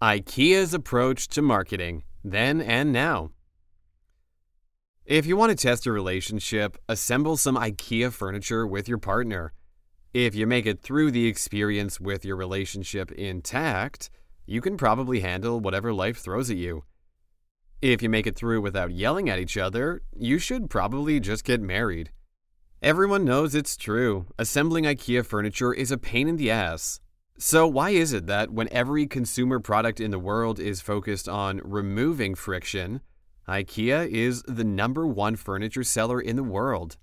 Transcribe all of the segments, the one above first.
IKEA's approach to marketing, then and now. If you want to test a relationship, assemble some IKEA furniture with your partner. If you make it through the experience with your relationship intact, you can probably handle whatever life throws at you. If you make it through without yelling at each other, you should probably just get married. Everyone knows it's true. Assembling IKEA furniture is a pain in the ass. So, why is it that when every consumer product in the world is focused on removing friction, IKEA is the number one furniture seller in the world?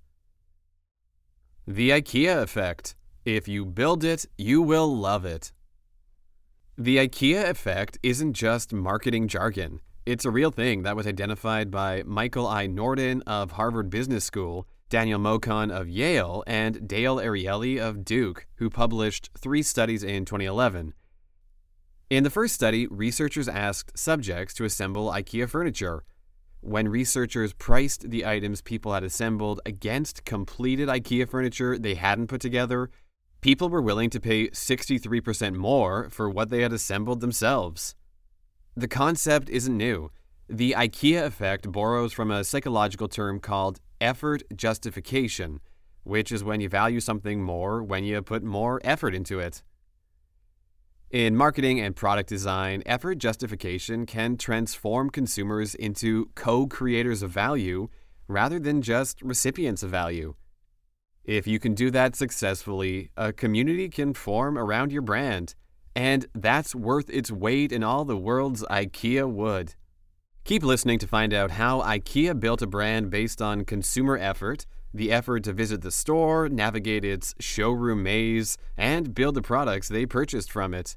The IKEA effect. If you build it, you will love it. The IKEA effect isn't just marketing jargon. It's a real thing that was identified by Michael I. Norton of Harvard Business School Daniel Mochon of Yale, and Dale Ariely of Duke, who published three studies in 2011. In the first study, researchers asked subjects to assemble IKEA furniture. When researchers priced the items people had assembled against completed IKEA furniture they hadn't put together, people were willing to pay 63% more for what they had assembled themselves. The concept isn't new. The IKEA effect borrows from a psychological term called effort justification, which is when you value something more when you put more effort into it. In marketing and product design, effort justification can transform consumers into co creators of value rather than just recipients of value. If you can do that successfully, a community can form around your brand, and that's worth its weight in all the world's IKEA wood. Keep listening to find out how IKEA built a brand based on consumer effort, the effort to visit the store, navigate its showroom maze, and build the products they purchased from it.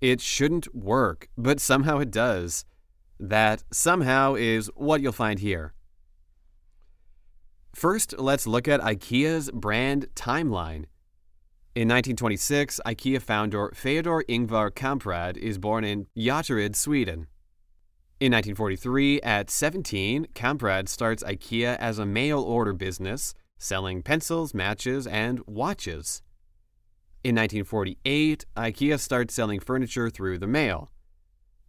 It shouldn't work, but somehow it does. That somehow is what you'll find here. First, let's look at IKEA's brand timeline. In 1926, IKEA founder Theodor Ingvar Kamprad is born in Göteborg, Sweden. In 1943, at 17, Kamprad starts IKEA as a mail order business, selling pencils, matches, and watches. In 1948, IKEA starts selling furniture through the mail.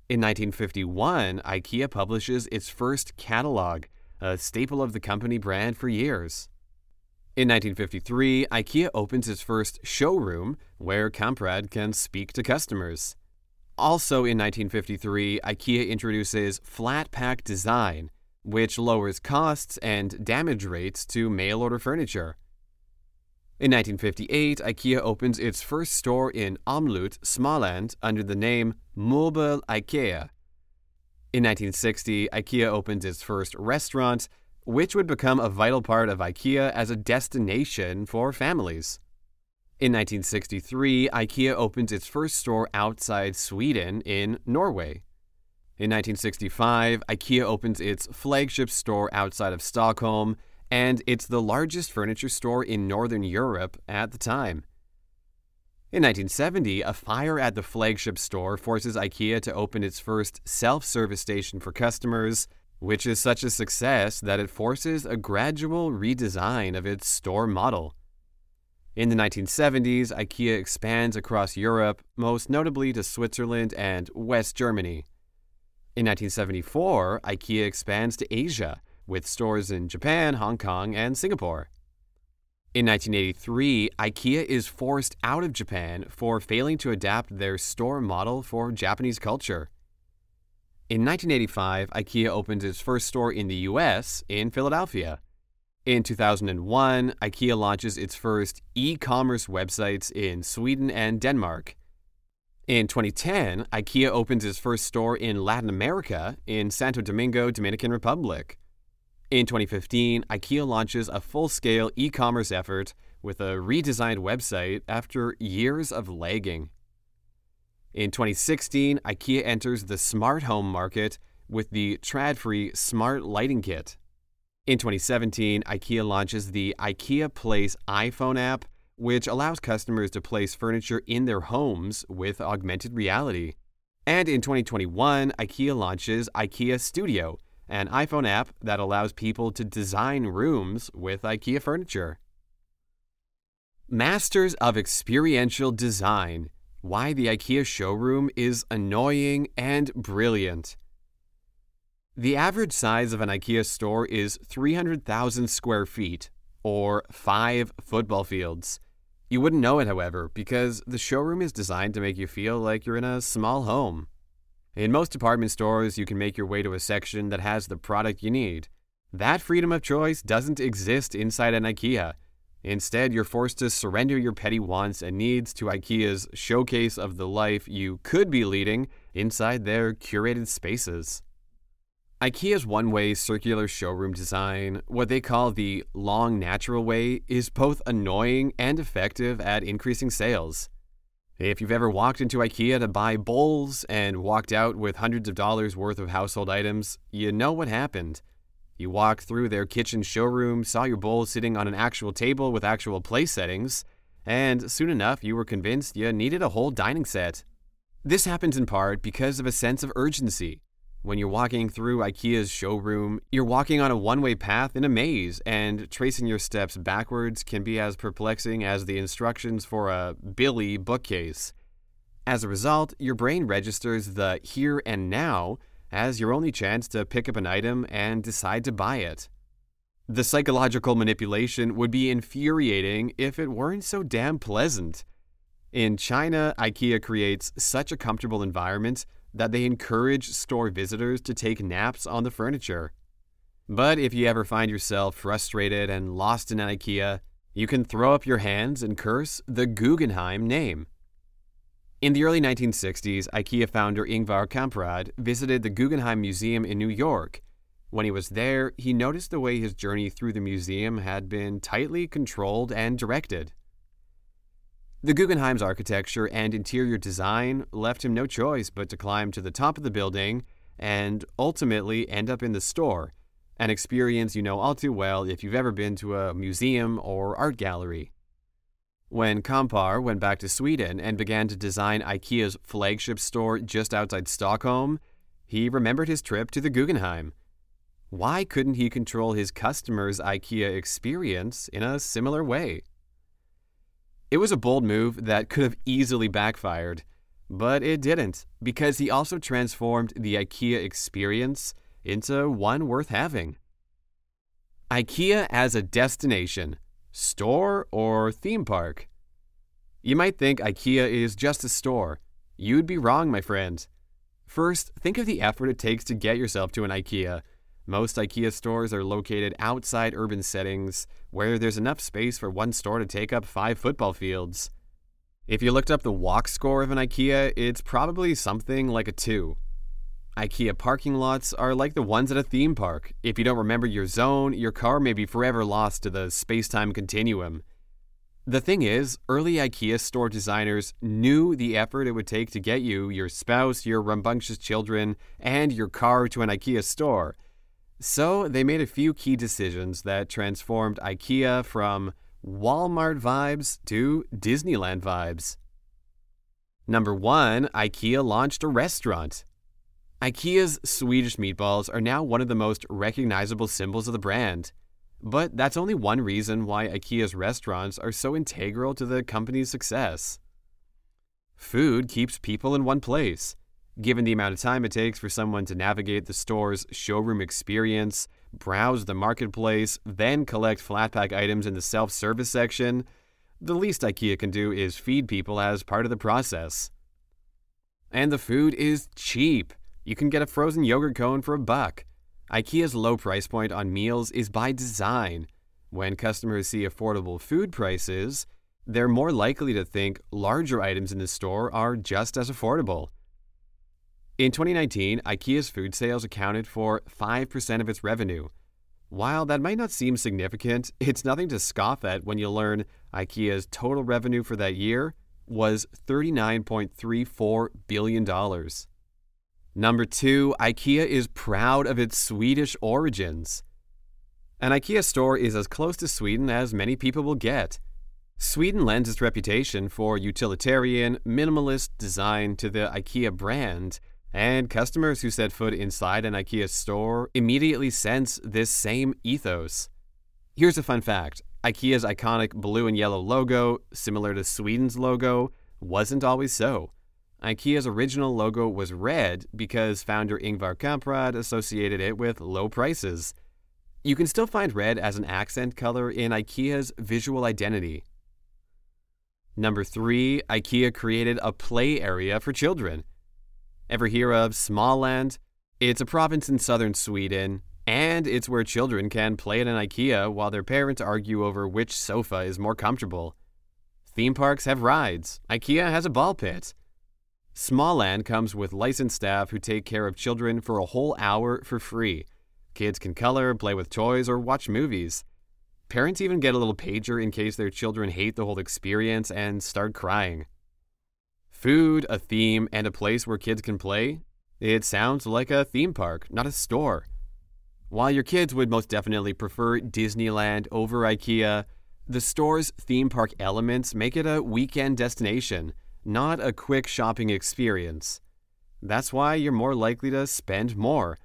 In 1951, IKEA publishes its first catalog, a staple of the company brand for years. In 1953, IKEA opens its first showroom where Kamprad can speak to customers. Also in 1953, IKEA introduces flat pack design, which lowers costs and damage rates to mail order furniture. In 1958, IKEA opens its first store in Åmot, Småland, under the name Mobile IKEA. In 1960, IKEA opens its first restaurant, which would become a vital part of IKEA as a destination for families. In 1963, IKEA opens its first store outside Sweden in Norway. In 1965, IKEA opens its flagship store outside of Stockholm, and it's the largest furniture store in Northern Europe at the time. In 1970, a fire at the flagship store forces IKEA to open its first self service station for customers, which is such a success that it forces a gradual redesign of its store model. In the 1970s, IKEA expands across Europe, most notably to Switzerland and West Germany. In 1974, IKEA expands to Asia, with stores in Japan, Hong Kong, and Singapore. In 1983, IKEA is forced out of Japan for failing to adapt their store model for Japanese culture. In 1985, IKEA opens its first store in the US in Philadelphia. In 2001, IKEA launches its first e commerce websites in Sweden and Denmark. In 2010, IKEA opens its first store in Latin America in Santo Domingo, Dominican Republic. In 2015, IKEA launches a full scale e commerce effort with a redesigned website after years of lagging. In 2016, IKEA enters the smart home market with the Tradfri Smart Lighting Kit. In 2017, IKEA launches the IKEA Place iPhone app, which allows customers to place furniture in their homes with augmented reality. And in 2021, IKEA launches IKEA Studio, an iPhone app that allows people to design rooms with IKEA furniture. Masters of Experiential Design why the IKEA showroom is annoying and brilliant. The average size of an IKEA store is 300,000 square feet, or five football fields. You wouldn't know it, however, because the showroom is designed to make you feel like you're in a small home. In most department stores, you can make your way to a section that has the product you need. That freedom of choice doesn't exist inside an IKEA. Instead, you're forced to surrender your petty wants and needs to IKEA's showcase of the life you could be leading inside their curated spaces. IKEA's one way circular showroom design, what they call the long natural way, is both annoying and effective at increasing sales. If you've ever walked into IKEA to buy bowls and walked out with hundreds of dollars worth of household items, you know what happened. You walked through their kitchen showroom, saw your bowl sitting on an actual table with actual place settings, and soon enough you were convinced you needed a whole dining set. This happens in part because of a sense of urgency. When you're walking through IKEA's showroom, you're walking on a one way path in a maze, and tracing your steps backwards can be as perplexing as the instructions for a Billy bookcase. As a result, your brain registers the here and now as your only chance to pick up an item and decide to buy it. The psychological manipulation would be infuriating if it weren't so damn pleasant. In China, IKEA creates such a comfortable environment that they encourage store visitors to take naps on the furniture. But if you ever find yourself frustrated and lost in IKEA, you can throw up your hands and curse the Guggenheim name. In the early 1960s, IKEA founder Ingvar Kamprad visited the Guggenheim Museum in New York. When he was there, he noticed the way his journey through the museum had been tightly controlled and directed. The Guggenheim's architecture and interior design left him no choice but to climb to the top of the building and ultimately end up in the store, an experience you know all too well if you've ever been to a museum or art gallery. When Kamprad went back to Sweden and began to design IKEA's flagship store just outside Stockholm, he remembered his trip to the Guggenheim. Why couldn't he control his customers' IKEA experience in a similar way? It was a bold move that could have easily backfired, but it didn't, because he also transformed the IKEA experience into one worth having. IKEA as a destination, store, or theme park. You might think IKEA is just a store. You'd be wrong, my friend. First, think of the effort it takes to get yourself to an IKEA most IKEA stores are located outside urban settings where there's enough space for one store to take up five football fields. If you looked up the walk score of an IKEA, it's probably something like a 2. IKEA parking lots are like the ones at a theme park. If you don't remember your zone, your car may be forever lost to the space time continuum. The thing is, early IKEA store designers knew the effort it would take to get you, your spouse, your rambunctious children, and your car to an IKEA store. So they made a few key decisions that transformed IKEA from Walmart vibes to Disneyland vibes. Number one, IKEA launched a restaurant. IKEA's Swedish meatballs are now one of the most recognizable symbols of the brand. But that's only one reason why IKEA's restaurants are so integral to the company's success. Food keeps people in one place. Given the amount of time it takes for someone to navigate the store's showroom experience, browse the marketplace, then collect flat pack items in the self service section, the least IKEA can do is feed people as part of the process. And the food is cheap. You can get a frozen yogurt cone for a buck. IKEA's low price point on meals is by design. When customers see affordable food prices, they're more likely to think larger items in the store are just as affordable. In 2019, IKEA's food sales accounted for 5% of its revenue. While that might not seem significant, it's nothing to scoff at when you learn IKEA's total revenue for that year was $39.34 billion. Number two, IKEA is proud of its Swedish origins. An IKEA store is as close to Sweden as many people will get. Sweden lends its reputation for utilitarian, minimalist design to the IKEA brand and customers who set foot inside an IKEA store immediately sense this same ethos. Here's a fun fact IKEA's iconic blue and yellow logo, similar to Sweden's logo, wasn't always so. IKEA's original logo was red because founder Ingvar Kamprad associated it with low prices. You can still find red as an accent color in IKEA's visual identity. Number three, IKEA created a play area for children. Ever hear of Småland? It's a province in southern Sweden, and it's where children can play at an IKEA while their parents argue over which sofa is more comfortable. Theme parks have rides. IKEA has a ball pit. Småland comes with licensed staff who take care of children for a whole hour for free. Kids can color, play with toys, or watch movies. Parents even get a little pager in case their children hate the whole experience and start crying. Food, a theme, and a place where kids can play? It sounds like a theme park, not a store. While your kids would most definitely prefer Disneyland over IKEA, the store's theme park elements make it a weekend destination not a quick shopping experience. That's why you're more likely to spend more.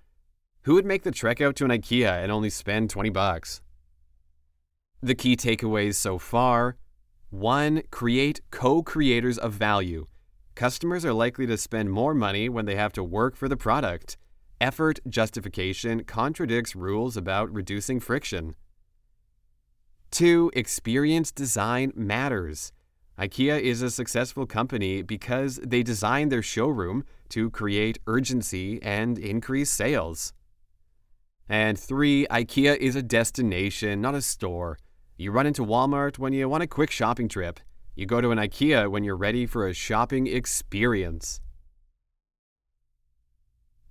Who would make the trek out to an IKEA and only spend 20 bucks? The key takeaways so far 1. Create co creators of value. Customers are likely to spend more money when they have to work for the product. Effort justification contradicts rules about reducing friction. 2. Experience design matters. IKEA is a successful company because they designed their showroom to create urgency and increase sales. And three, IKEA is a destination, not a store. You run into Walmart when you want a quick shopping trip. You go to an IKEA when you're ready for a shopping experience.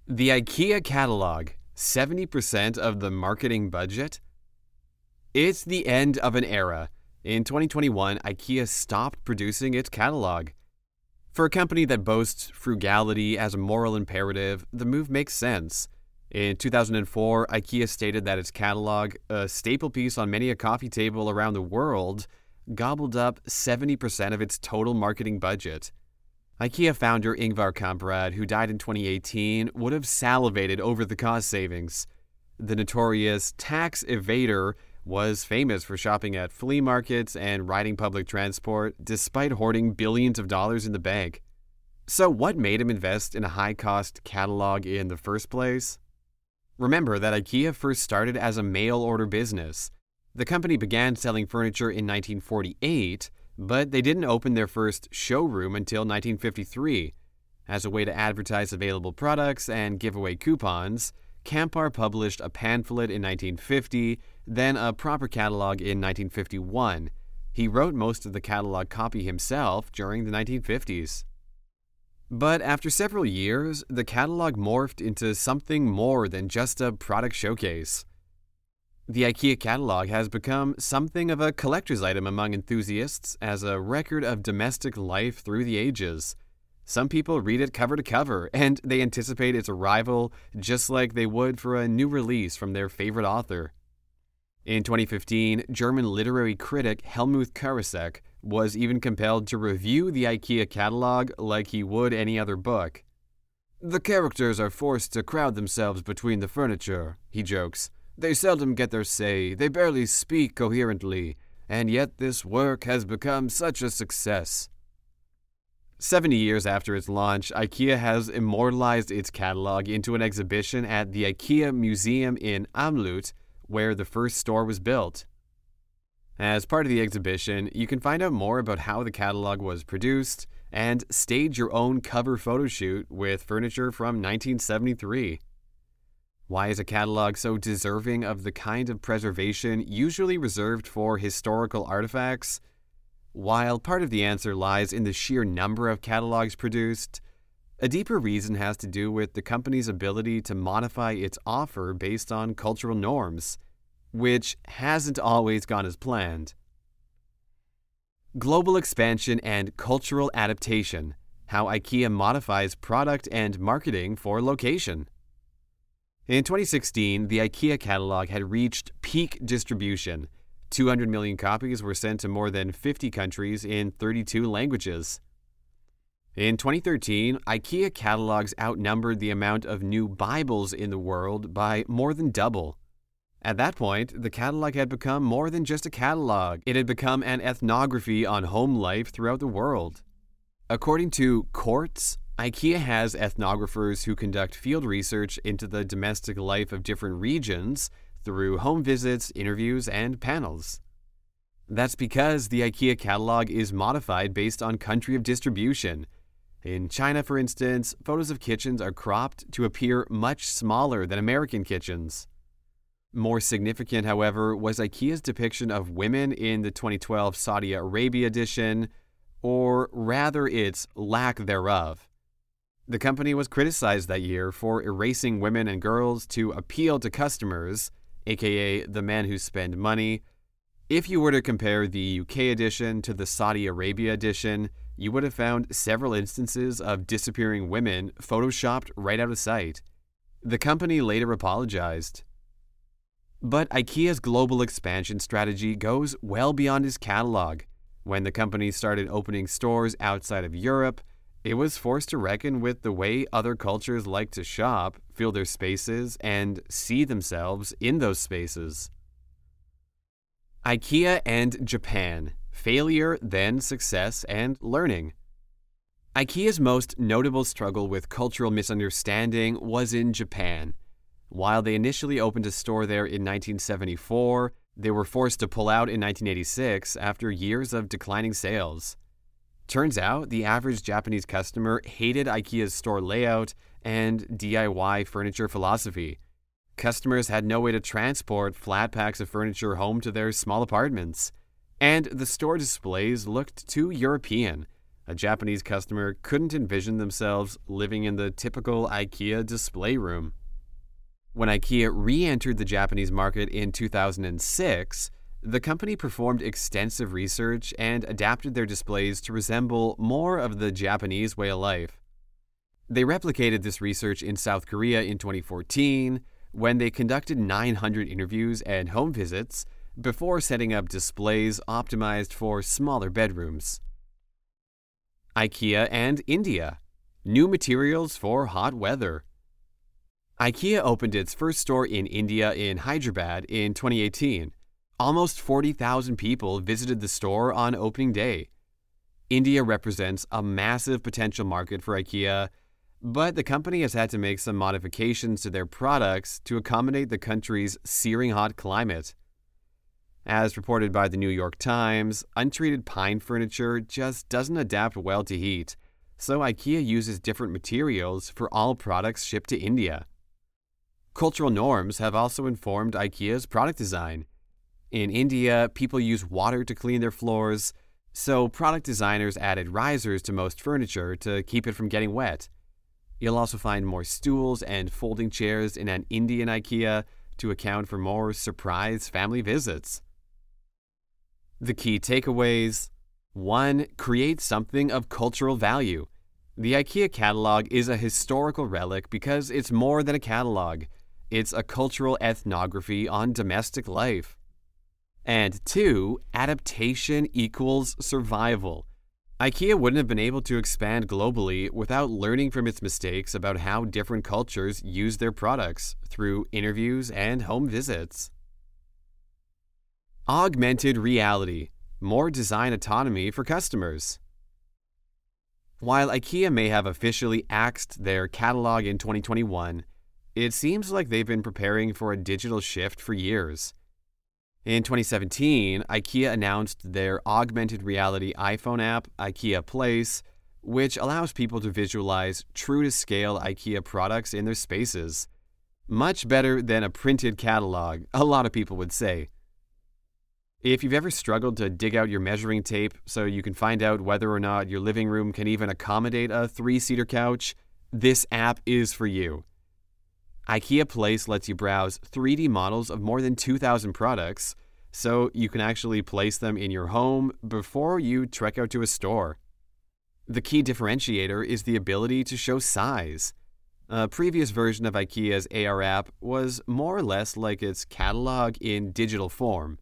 The IKEA catalog 70% of the marketing budget? It's the end of an era in 2021, IKEA stopped producing its catalog. For a company that boasts frugality as a moral imperative, the move makes sense. In 2004, IKEA stated that its catalog, a staple piece on many a coffee table around the world, gobbled up 70% of its total marketing budget. IKEA founder Ingvar Kamprad, who died in 2018, would have salivated over the cost savings. The notorious tax evader was famous for shopping at flea markets and riding public transport despite hoarding billions of dollars in the bank. So, what made him invest in a high cost catalog in the first place? Remember that IKEA first started as a mail order business. The company began selling furniture in 1948, but they didn't open their first showroom until 1953. As a way to advertise available products and give away coupons, Kamprad published a pamphlet in 1950, then a proper catalog in 1951. He wrote most of the catalog copy himself during the 1950s. But after several years, the catalog morphed into something more than just a product showcase. The IKEA catalog has become something of a collector's item among enthusiasts as a record of domestic life through the ages. Some people read it cover to cover, and they anticipate its arrival just like they would for a new release from their favorite author. In 2015, German literary critic Hellmuth Karasek was even compelled to review the IKEA catalog like he would any other book. The characters are forced to crowd themselves between the furniture, he jokes. They seldom get their say, they barely speak coherently, and yet this work has become such a success. 70 years after its launch, IKEA has immortalized its catalog into an exhibition at the IKEA Museum in Älmhult, where the first store was built. As part of the exhibition, you can find out more about how the catalog was produced and stage your own cover photo shoot with furniture from 1973. Why is a catalog so deserving of the kind of preservation usually reserved for historical artifacts? While part of the answer lies in the sheer number of catalogs produced, a deeper reason has to do with the company's ability to modify its offer based on cultural norms, which hasn't always gone as planned. Global expansion and cultural adaptation how IKEA modifies product and marketing for location. In 2016, the IKEA catalog had reached peak distribution 200 million copies were sent to more than 50 countries in 32 languages. In 2013, IKEA catalogs outnumbered the amount of new Bibles in the world by more than double. At that point, the catalog had become more than just a catalog, it had become an ethnography on home life throughout the world. According to Quartz, IKEA has ethnographers who conduct field research into the domestic life of different regions through home visits, interviews, and panels. That's because the IKEA catalog is modified based on country of distribution. In China, for instance, photos of kitchens are cropped to appear much smaller than American kitchens. More significant, however, was IKEA's depiction of women in the 2012 Saudi Arabia edition, or rather its lack thereof. The company was criticized that year for erasing women and girls to appeal to customers, aka the men who spend money. If you were to compare the UK edition to the Saudi Arabia edition, you would have found several instances of disappearing women photoshopped right out of sight. The company later apologized. But IKEA's global expansion strategy goes well beyond its catalog. When the company started opening stores outside of Europe, it was forced to reckon with the way other cultures like to shop, feel their spaces, and see themselves in those spaces. IKEA and Japan Failure, then success, and learning. IKEA's most notable struggle with cultural misunderstanding was in Japan. While they initially opened a store there in 1974, they were forced to pull out in 1986 after years of declining sales. Turns out the average Japanese customer hated IKEA's store layout and DIY furniture philosophy. Customers had no way to transport flat packs of furniture home to their small apartments. And the store displays looked too European. A Japanese customer couldn't envision themselves living in the typical IKEA display room. When IKEA re entered the Japanese market in 2006, the company performed extensive research and adapted their displays to resemble more of the Japanese way of life. They replicated this research in South Korea in 2014 when they conducted 900 interviews and home visits before setting up displays optimized for smaller bedrooms. IKEA and India New materials for hot weather. IKEA opened its first store in India in Hyderabad in 2018 Almost 40,000 people visited the store on opening day. India represents a massive potential market for IKEA, but the company has had to make some modifications to their products to accommodate the country's searing hot climate. As reported by the New York Times, untreated pine furniture just doesn't adapt well to heat, so IKEA uses different materials for all products shipped to India. Cultural norms have also informed IKEA's product design. In India, people use water to clean their floors, so product designers added risers to most furniture to keep it from getting wet. You'll also find more stools and folding chairs in an Indian IKEA to account for more surprise family visits. The key takeaways 1. Create something of cultural value. The IKEA catalog is a historical relic because it's more than a catalog, it's a cultural ethnography on domestic life. And two, adaptation equals survival. IKEA wouldn't have been able to expand globally without learning from its mistakes about how different cultures use their products through interviews and home visits. Augmented reality more design autonomy for customers. While IKEA may have officially axed their catalog in 2021, it seems like they've been preparing for a digital shift for years. In 2017, IKEA announced their augmented reality iPhone app, IKEA Place, which allows people to visualize true to scale IKEA products in their spaces. Much better than a printed catalog, a lot of people would say. If you've ever struggled to dig out your measuring tape so you can find out whether or not your living room can even accommodate a three seater couch, this app is for you. IKEA Place lets you browse 3D models of more than 2,000 products, so you can actually place them in your home before you trek out to a store. The key differentiator is the ability to show size. A previous version of IKEA's AR app was more or less like its catalog in digital form.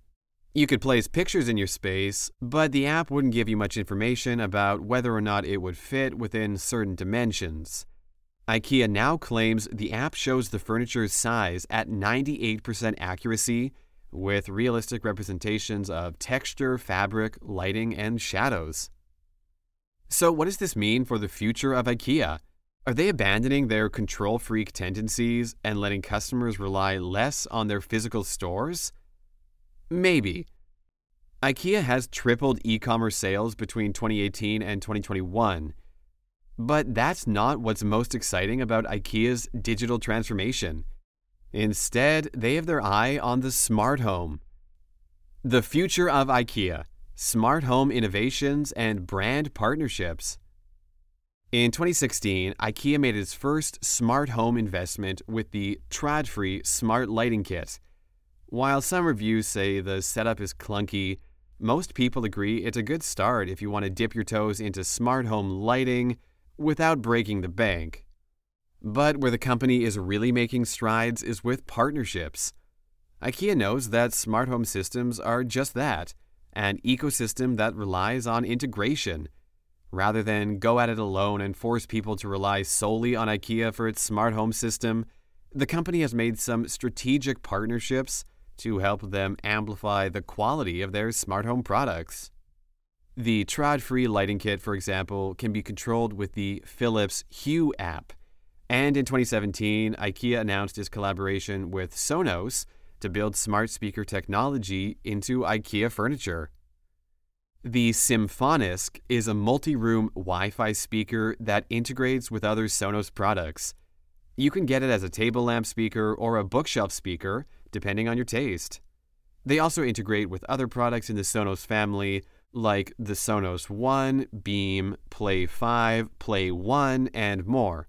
You could place pictures in your space, but the app wouldn't give you much information about whether or not it would fit within certain dimensions. IKEA now claims the app shows the furniture's size at 98% accuracy with realistic representations of texture, fabric, lighting, and shadows. So, what does this mean for the future of IKEA? Are they abandoning their control freak tendencies and letting customers rely less on their physical stores? Maybe. IKEA has tripled e commerce sales between 2018 and 2021. But that's not what's most exciting about IKEA's digital transformation. Instead, they have their eye on the smart home. The future of IKEA smart home innovations and brand partnerships. In 2016, IKEA made its first smart home investment with the Tradfri Smart Lighting Kit. While some reviews say the setup is clunky, most people agree it's a good start if you want to dip your toes into smart home lighting without breaking the bank. But where the company is really making strides is with partnerships. IKEA knows that smart home systems are just that an ecosystem that relies on integration Rather than go at it alone and force people to rely solely on IKEA for its smart home system, the company has made some strategic partnerships to help them amplify the quality of their smart home products. The Tradfri lighting kit, for example, can be controlled with the Philips Hue app. And in 2017, IKEA announced its collaboration with Sonos to build smart speaker technology into IKEA furniture. The Symfonisk is a multi room Wi Fi speaker that integrates with other Sonos products. You can get it as a table lamp speaker or a bookshelf speaker, depending on your taste. They also integrate with other products in the Sonos family, like the Sonos One, Beam, Play 5, Play 1, and more.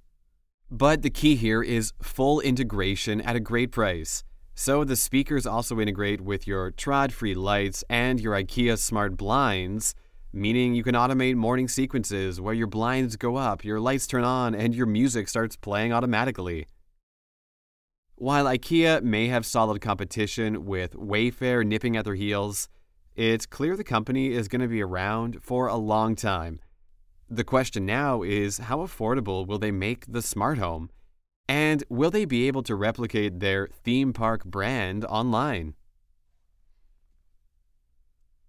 But the key here is full integration at a great price. So the speakers also integrate with your Tradfri lights and your IKEA smart blinds, meaning you can automate morning sequences where your blinds go up, your lights turn on, and your music starts playing automatically. While IKEA may have solid competition with Wayfair nipping at their heels, it's clear the company is going to be around for a long time. The question now is how affordable will they make the smart home? And will they be able to replicate their theme park brand online?